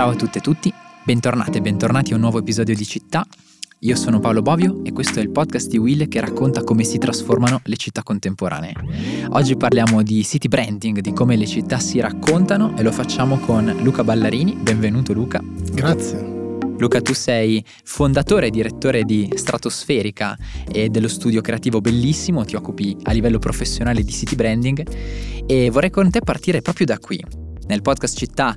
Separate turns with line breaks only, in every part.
Ciao a tutte e tutti, bentornate e bentornati a un nuovo episodio di Città. Io sono Paolo Bovio e questo è il podcast di Will che racconta come si trasformano le città contemporanee. Oggi parliamo di city branding, di come le città si raccontano e lo facciamo con Luca Ballarini. Benvenuto Luca.
Grazie.
Luca, tu sei fondatore e direttore di Stratosferica e dello studio creativo bellissimo, ti occupi a livello professionale di city branding e vorrei con te partire proprio da qui. Nel podcast Città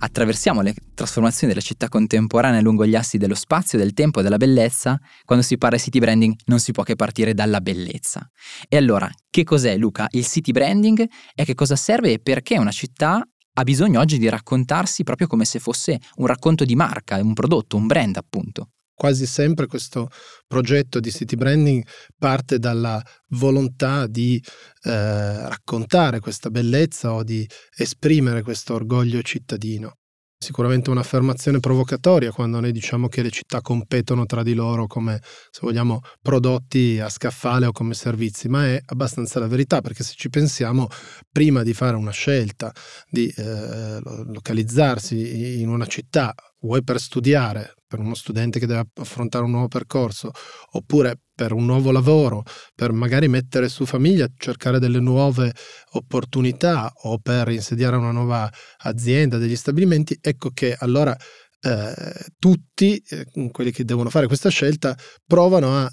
attraversiamo le trasformazioni della città contemporanea lungo gli assi dello spazio, del tempo e della bellezza, quando si parla di city branding non si può che partire dalla bellezza. E allora, che cos'è Luca il city branding e che cosa serve e perché una città ha bisogno oggi di raccontarsi proprio come se fosse un racconto di marca, un prodotto, un brand appunto.
Quasi sempre questo progetto di city branding parte dalla volontà di eh, raccontare questa bellezza o di esprimere questo orgoglio cittadino. Sicuramente un'affermazione provocatoria quando noi diciamo che le città competono tra di loro come, se vogliamo, prodotti a scaffale o come servizi, ma è abbastanza la verità perché se ci pensiamo, prima di fare una scelta di eh, localizzarsi in una città, vuoi per studiare, per uno studente che deve affrontare un nuovo percorso, oppure per un nuovo lavoro, per magari mettere su famiglia, cercare delle nuove opportunità o per insediare una nuova azienda, degli stabilimenti, ecco che allora eh, tutti eh, quelli che devono fare questa scelta provano a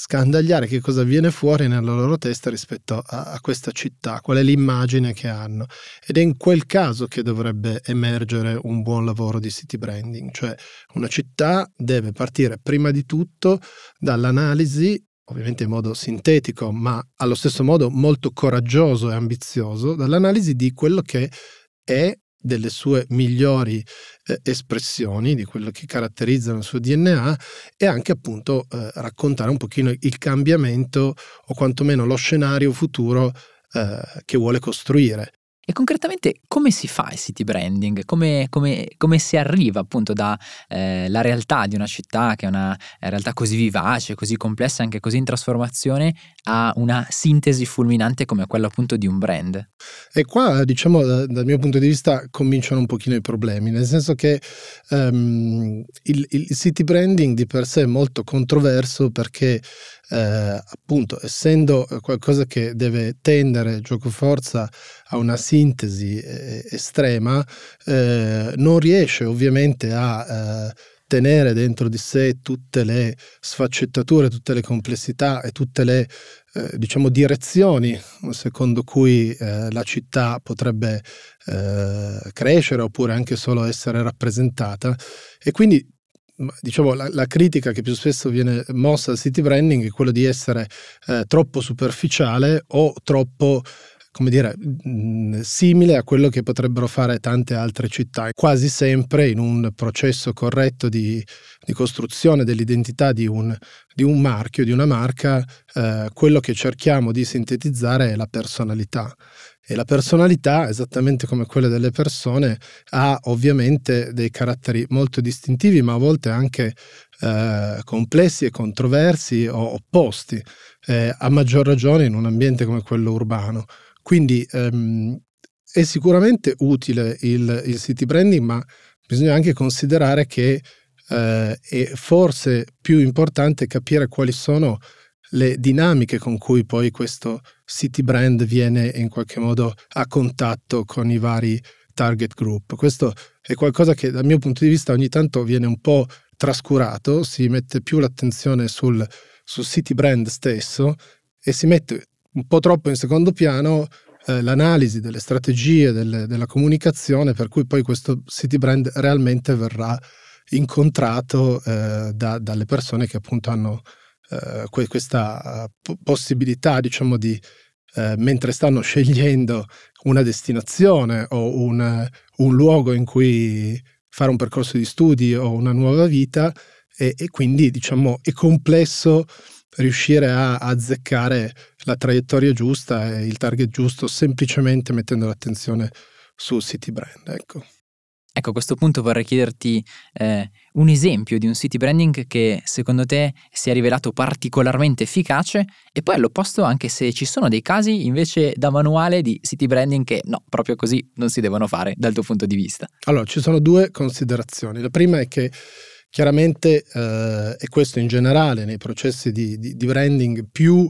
scandagliare che cosa viene fuori nella loro testa rispetto a, a, questa città, qual è l'immagine che hanno. Ed è in quel caso che dovrebbe emergere un buon lavoro di city branding, cioè una città deve partire prima di tutto dall'analisi ovviamente in modo sintetico, ma allo stesso modo molto coraggioso e ambizioso, dall'analisi di quello che è delle sue migliori eh, espressioni, di quello che caratterizzano il suo DNA e anche appunto eh, raccontare un pochino il cambiamento o quantomeno lo scenario futuro eh, che vuole costruire.
E concretamente come si fa il city branding? Come, come, come si arriva appunto dalla eh, realtà di una città che è una realtà così vivace, così complessa, anche così in trasformazione, a una sintesi fulminante come quella appunto di un brand?
E qua diciamo da, dal mio punto di vista cominciano un pochino i problemi, nel senso che um, il, il city branding di per sé è molto controverso perché eh, appunto essendo qualcosa che deve tendere gioco forza a una sintesi eh, estrema, eh, non riesce ovviamente a eh, tenere dentro di sé tutte le sfaccettature, tutte le complessità e tutte le eh, diciamo direzioni secondo cui eh, la città potrebbe crescere oppure anche solo essere rappresentata. E quindi diciamo, la, la, critica che più spesso viene mossa al city branding è quella di essere eh, troppo superficiale o troppo come dire, mh, simile a quello che potrebbero fare tante altre città, quasi sempre in un processo corretto di, di costruzione dell'identità di un, di un, marchio, di una marca, eh, quello che cerchiamo di sintetizzare è la personalità. E la personalità, esattamente come quella delle persone, ha ovviamente dei caratteri molto distintivi, ma a volte anche eh, complessi e controversi o opposti, eh, a maggior ragione in un ambiente come quello urbano. Quindi ehm, è sicuramente utile il, il, city branding, ma bisogna anche considerare che eh, è forse più importante capire quali sono le dinamiche con cui poi questo city brand viene in qualche modo a contatto con i vari target group. Questo è qualcosa che dal mio punto di vista ogni tanto viene un po' trascurato, si mette più l'attenzione sul, sul city brand stesso e si mette un po' troppo in secondo piano eh, l'analisi delle strategie delle, della comunicazione per cui poi questo city brand realmente verrà incontrato eh, da, dalle persone che appunto hanno eh, questa uh, possibilità, diciamo, di eh, mentre stanno scegliendo una destinazione o un, un, luogo in cui fare un percorso di studi o una nuova vita e, e quindi diciamo è complesso riuscire a azzeccare la traiettoria giusta e il target giusto semplicemente mettendo l'attenzione sul city brand. Ecco.
Ecco, a questo punto vorrei chiederti eh, un esempio di un city branding che secondo te si è rivelato particolarmente efficace e poi all'opposto anche se ci sono dei casi invece da manuale di city branding che no, proprio così non si devono fare dal tuo punto di vista.
Allora, ci sono due considerazioni. La prima è che chiaramente, eh, e questo in generale nei processi di, di, di branding, più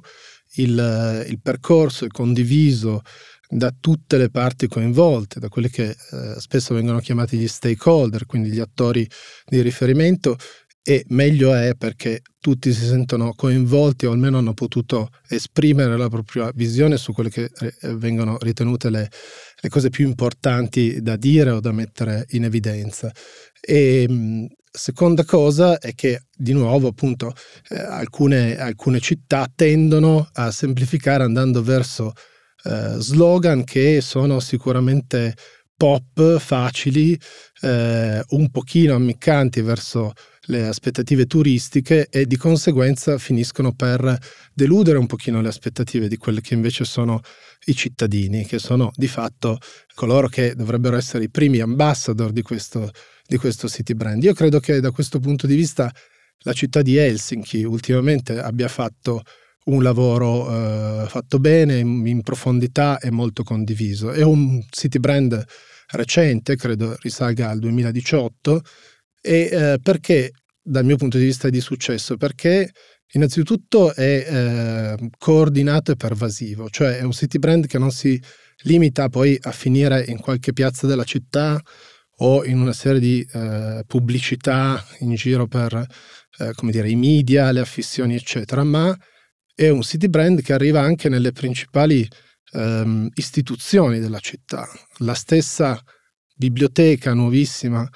il, il percorso è condiviso da tutte le parti coinvolte, da quelli che eh, spesso vengono chiamati gli stakeholder, quindi gli attori di riferimento, e meglio è perché tutti si sentono coinvolti o almeno hanno potuto esprimere la propria visione su quelle che eh, vengono ritenute le, le, cose più importanti da dire o da mettere in evidenza. E mm, seconda cosa è che di nuovo appunto eh, alcune, alcune città tendono a semplificare andando verso eh, slogan che sono sicuramente pop, facili, eh, un pochino ammiccanti verso le aspettative turistiche e di conseguenza finiscono per deludere un pochino le aspettative di quelle che invece sono i cittadini, che sono di fatto coloro che dovrebbero essere i primi ambassador di questo, di questo city brand. Io credo che da questo punto di vista la città di Helsinki ultimamente abbia fatto un lavoro eh, fatto bene, in, profondità e molto condiviso. È un city brand recente, credo risalga al 2018, e eh, perché dal mio punto di vista è di successo? Perché innanzitutto è eh, coordinato e pervasivo, cioè è un city brand che non si limita poi a finire in qualche piazza della città o in una serie di eh, pubblicità in giro per eh, come dire, i media, le affissioni, eccetera, ma è un city brand che arriva anche nelle principali ehm, istituzioni della città. La stessa biblioteca nuovissima,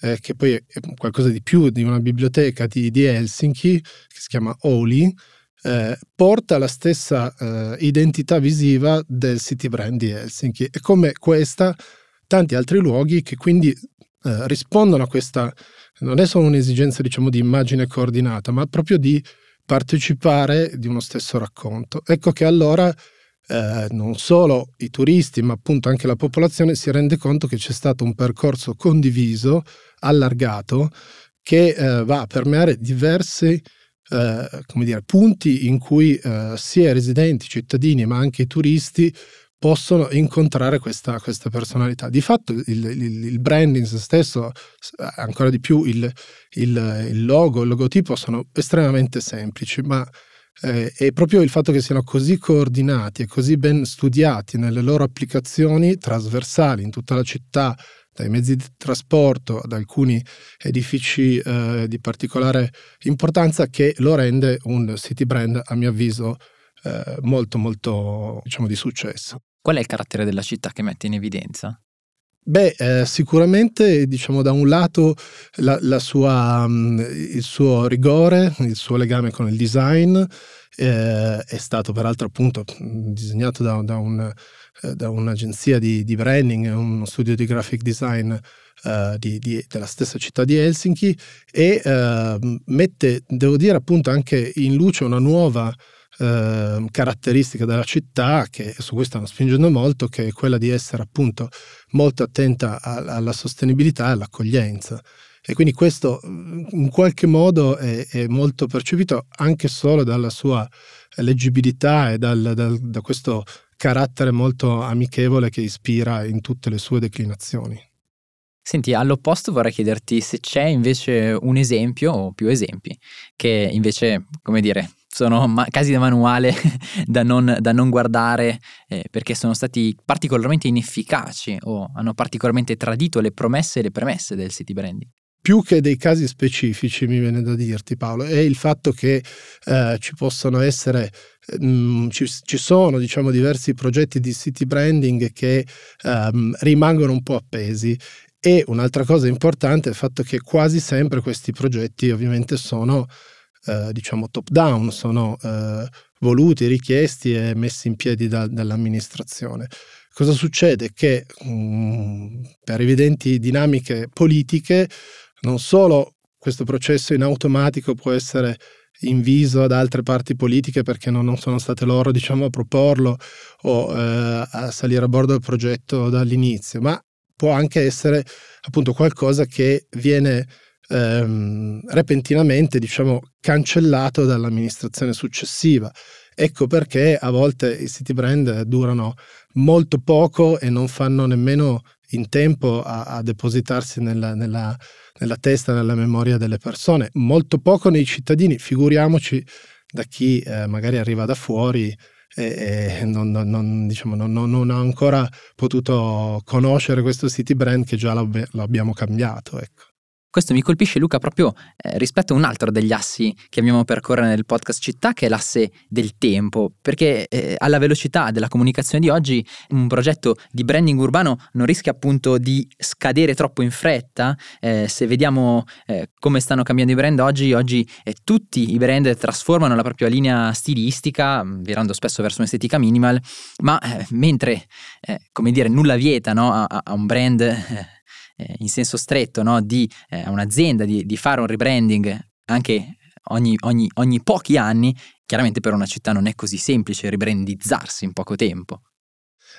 eh, che poi è qualcosa di più di una biblioteca di, di Helsinki, che si chiama Oli, eh, porta la stessa eh, identità visiva del city brand di Helsinki. E come questa, tanti altri luoghi che quindi eh, rispondono a questa, non è solo un'esigenza diciamo di immagine coordinata, ma proprio di partecipare di uno stesso racconto. Ecco che allora eh, non solo i turisti, ma appunto anche la popolazione si rende conto che c'è stato un percorso condiviso, allargato, che eh, va a permeare diversi eh, dire, punti in cui eh, sia i residenti, i cittadini, ma anche i turisti possono incontrare questa, questa personalità. Di fatto il, il, il, branding stesso, ancora di più il, il logo, il logotipo sono estremamente semplici, ma eh, è proprio il fatto che siano così coordinati e così ben studiati nelle loro applicazioni trasversali in tutta la città, dai mezzi di trasporto ad alcuni edifici eh, di particolare importanza, che lo rende un city brand, a mio avviso, eh, molto molto diciamo di successo.
Qual è il carattere della città che mette in evidenza?
Beh, eh, sicuramente diciamo da un lato la, la sua, mm, il suo rigore, il suo legame con il design eh, è stato peraltro appunto mm, disegnato da, da, un, eh, da un'agenzia di, di, branding, uno studio di graphic design eh, di, di, della stessa città di Helsinki e eh, mette, devo dire appunto anche in luce una nuova eh, caratteristica della città, che su cui stanno spingendo molto, che è quella di essere appunto molto attenta a, alla sostenibilità e all'accoglienza. E quindi questo in qualche modo è, è, molto percepito anche solo dalla sua leggibilità e dal, dal, da questo carattere molto amichevole che ispira in tutte le sue declinazioni.
Senti, all'opposto vorrei chiederti se c'è invece un esempio o più esempi che invece, come dire, sono ma- casi da manuale da, non, da, non, guardare eh, perché sono stati particolarmente inefficaci o hanno particolarmente tradito le promesse e le premesse del city branding.
Più che dei casi specifici, mi viene da dirti Paolo, è il fatto che eh, ci possono essere, mh, mm, ci, ci, sono diciamo diversi progetti di city branding che um, rimangono un po' appesi e un'altra cosa importante è il fatto che quasi sempre questi progetti ovviamente sono eh, diciamo top down, sono eh, voluti, richiesti e messi in piedi da, dall'amministrazione. Cosa succede? Che mh, mm, per evidenti dinamiche politiche non solo questo processo in automatico può essere inviso ad altre parti politiche perché non, non sono state loro diciamo, a proporlo o eh, a salire a bordo del progetto dall'inizio, ma può anche essere appunto qualcosa che viene ehm, repentinamente diciamo cancellato dall'amministrazione successiva. Ecco perché a volte i city brand durano molto poco e non fanno nemmeno in tempo a, a depositarsi nella, nella, nella testa, nella memoria delle persone, molto poco nei cittadini, figuriamoci da chi eh, magari arriva da fuori e, non, non, diciamo, non, non, ha ancora potuto conoscere questo city brand che già lo abbiamo cambiato. Ecco.
Questo mi colpisce Luca proprio eh, rispetto a un altro degli assi che abbiamo percorrere nel podcast città, che è l'asse del tempo, perché eh, alla velocità della comunicazione di oggi un progetto di branding urbano non rischia appunto di scadere troppo in fretta. Eh, se vediamo eh, come stanno cambiando i brand oggi, oggi eh, tutti i brand trasformano la propria linea stilistica, virando spesso verso un'estetica minimal, ma eh, mentre, come dire, nulla vieta no, a, a, un brand eh, in senso stretto no, di eh, un'azienda di, di, fare un rebranding anche ogni, ogni, ogni pochi anni, chiaramente per una città non è così semplice ribrandizzarsi in poco tempo.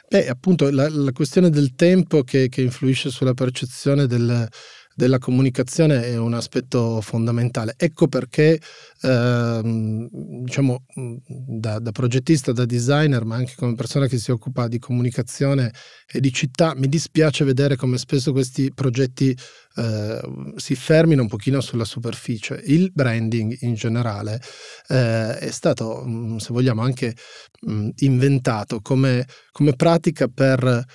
Beh, appunto la, la questione del tempo che, che, influisce sulla percezione del, della comunicazione è un aspetto fondamentale. Ecco perché, ehm, diciamo, da, da, progettista, da designer, ma anche come persona che si occupa di comunicazione e di città, mi dispiace vedere come spesso questi progetti eh, si fermino un pochino sulla superficie. Il branding in generale eh, è stato, se vogliamo, anche mh, inventato come, come pratica per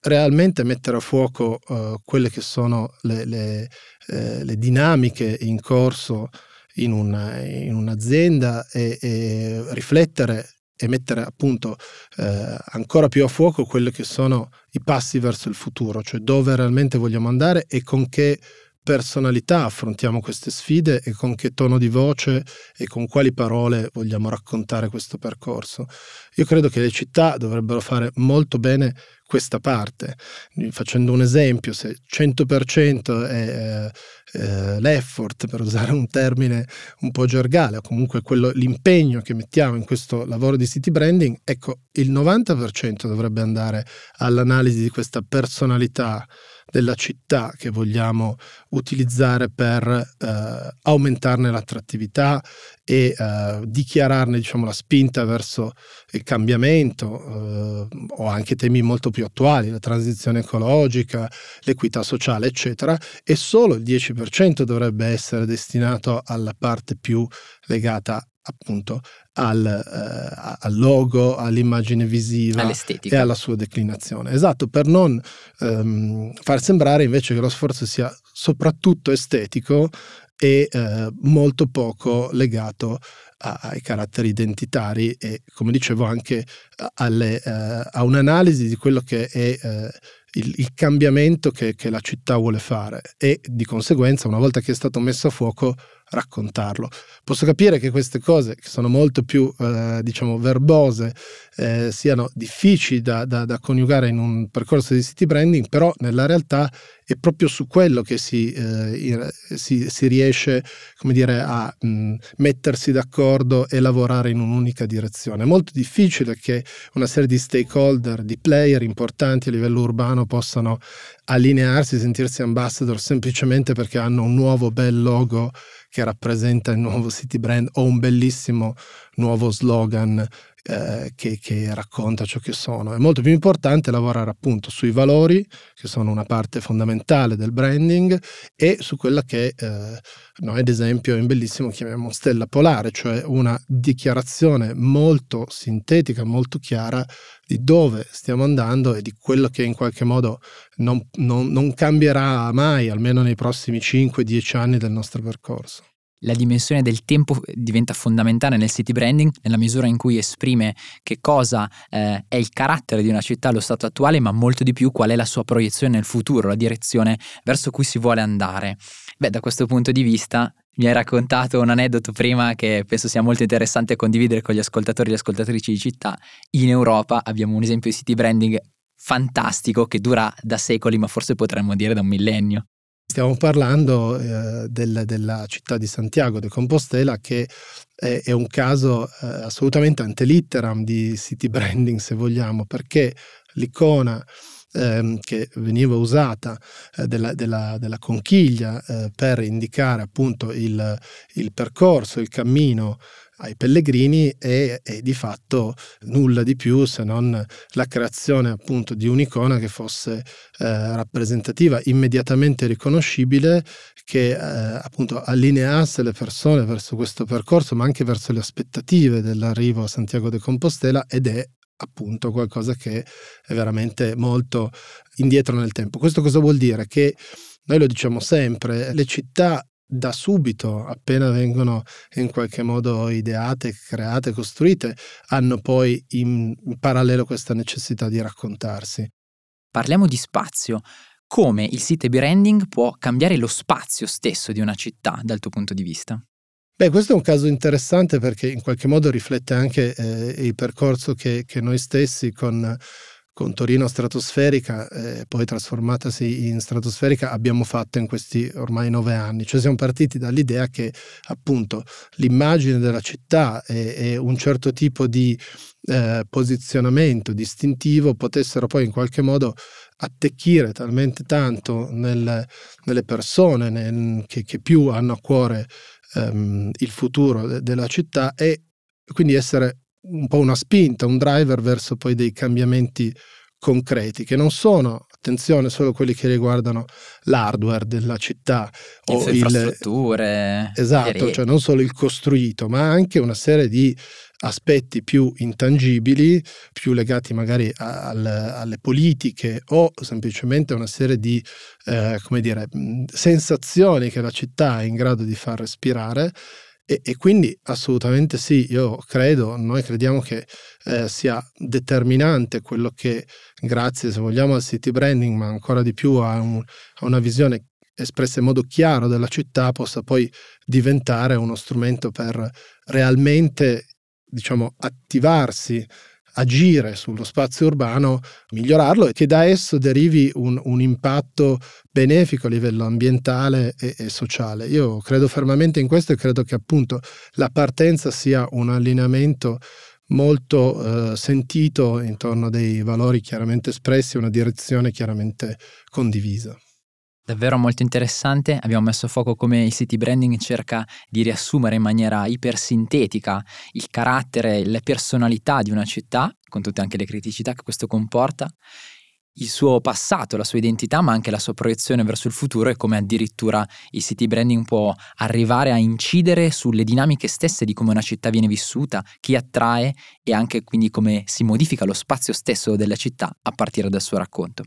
realmente mettere a fuoco uh, quelle che sono le, le, eh, le, dinamiche in corso in, una, in un'azienda e, e, riflettere e mettere appunto eh, ancora più a fuoco quelli che sono i passi verso il futuro, cioè dove realmente vogliamo andare e con che personalità affrontiamo queste sfide e con che tono di voce e con quali parole vogliamo raccontare questo percorso. Io credo che le città dovrebbero fare molto bene questa parte. Facendo un esempio, se 100% è eh, l'effort, per usare un termine un po' gergale, o comunque quello, l'impegno che mettiamo in questo lavoro di city branding, ecco, il 90% dovrebbe andare all'analisi di questa personalità della città che vogliamo utilizzare per eh, aumentarne l'attrattività e eh, dichiararne diciamo, la spinta verso il cambiamento eh, o anche temi molto più attuali, la transizione ecologica, l'equità sociale, eccetera, e solo il 10% dovrebbe essere destinato alla parte più legata appunto al, eh, al, logo, all'immagine visiva e alla sua declinazione. Esatto, per non ehm, far sembrare invece che lo sforzo sia soprattutto estetico e eh, molto poco legato a, ai caratteri identitari e, come dicevo, anche alle, eh, a un'analisi di quello che è eh, il, il, cambiamento che, che la città vuole fare. E di conseguenza, una volta che è stato messo a fuoco, raccontarlo. Posso capire che queste cose, che sono molto più, eh, diciamo, verbose, eh, siano difficili da, da, da, coniugare in un percorso di city branding, però nella realtà è proprio su quello che si, eh, si, si riesce, come dire, a mh, mettersi d'accordo e lavorare in un'unica direzione. È molto difficile che una serie di stakeholder, di player importanti a livello urbano possano allinearsi, sentirsi ambassador semplicemente perché hanno un nuovo bel logo che rappresenta il nuovo city brand o un bellissimo nuovo slogan eh, che, che, racconta ciò che sono. È molto più importante lavorare appunto sui valori, che sono una parte fondamentale del branding, e su quella che eh, noi ad esempio in bellissimo chiamiamo stella polare, cioè una dichiarazione molto sintetica, molto chiara di dove stiamo andando e di quello che in qualche modo non, non, non cambierà mai, almeno nei prossimi 5-10 anni del nostro percorso
la dimensione del tempo diventa fondamentale nel city branding nella misura in cui esprime che cosa eh, è il carattere di una città allo stato attuale, ma molto di più qual è la sua proiezione nel futuro, la direzione verso cui si vuole andare. Beh, da questo punto di vista mi hai raccontato un aneddoto prima che penso sia molto interessante condividere con gli ascoltatori e le ascoltatrici di città. In Europa abbiamo un esempio di city branding fantastico che dura da secoli, ma forse potremmo dire da un millennio.
Stiamo parlando eh, del, della città di Santiago de Compostela che è, è un caso eh, assolutamente antelitteram di city branding se vogliamo perché l'icona ehm, che veniva usata eh, della, della, della, conchiglia eh, per indicare appunto il, il percorso, il cammino ai pellegrini è, è, di fatto nulla di più se non la creazione appunto di un'icona che fosse eh, rappresentativa, immediatamente riconoscibile, che eh, appunto allineasse le persone verso questo percorso, ma anche verso le aspettative dell'arrivo a Santiago de Compostela ed è appunto qualcosa che è veramente molto indietro nel tempo. Questo cosa vuol dire? Che noi lo diciamo sempre, le città da subito, appena vengono in qualche modo ideate, create, costruite, hanno poi in parallelo questa necessità di raccontarsi.
Parliamo di spazio. Come il city branding può cambiare lo spazio stesso di una città dal tuo punto di vista?
Beh, questo è un caso interessante perché in qualche modo riflette anche eh, il percorso che, che noi stessi con con Torino stratosferica, eh, poi trasformatasi in stratosferica, abbiamo fatto in questi ormai nove anni. Cioè siamo partiti dall'idea che appunto l'immagine della città e, e un certo tipo di eh, posizionamento distintivo potessero poi in qualche modo attecchire talmente tanto nel, nelle persone nel, che, che, più hanno a cuore ehm, il futuro de, della città e quindi essere un po' una spinta, un driver verso poi dei cambiamenti concreti che non sono, attenzione, solo quelli che riguardano l'hardware della città
o le infrastrutture.
Esatto, cioè non solo il costruito, ma anche una serie di aspetti più intangibili, più legati magari al, alle politiche o semplicemente una serie di eh, come dire, sensazioni che la città è in grado di far respirare e, e, quindi assolutamente sì, io credo, noi crediamo che eh, sia determinante quello che, grazie se vogliamo al city branding, ma ancora di più a, un, a una visione espressa in modo chiaro della città, possa poi diventare uno strumento per realmente diciamo, attivarsi agire sullo spazio urbano, migliorarlo e che da esso derivi un, un impatto benefico a livello ambientale e, e, sociale. Io credo fermamente in questo e credo che appunto la partenza sia un allineamento molto eh, sentito intorno a dei valori chiaramente espressi, una direzione chiaramente condivisa.
Davvero molto interessante, abbiamo messo a fuoco come il city branding cerca di riassumere in maniera ipersintetica il carattere, le personalità di una città, con tutte anche le criticità che questo comporta, il suo passato, la sua identità, ma anche la sua proiezione verso il futuro e come addirittura il city branding può arrivare a incidere sulle dinamiche stesse di come una città viene vissuta, chi attrae e anche quindi come si modifica lo spazio stesso della città a partire dal suo racconto.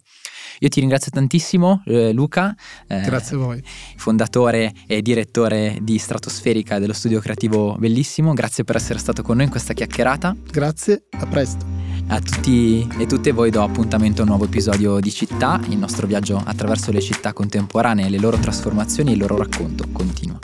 Io ti ringrazio tantissimo eh, Luca,
eh, grazie a voi,
fondatore e direttore di Stratosferica dello studio creativo Bellissimo, grazie per essere stato con noi in questa chiacchierata.
Grazie, a presto.
A tutti e tutte voi do appuntamento a un nuovo episodio di Città, il nostro viaggio attraverso le città contemporanee, le loro trasformazioni e il loro racconto continua.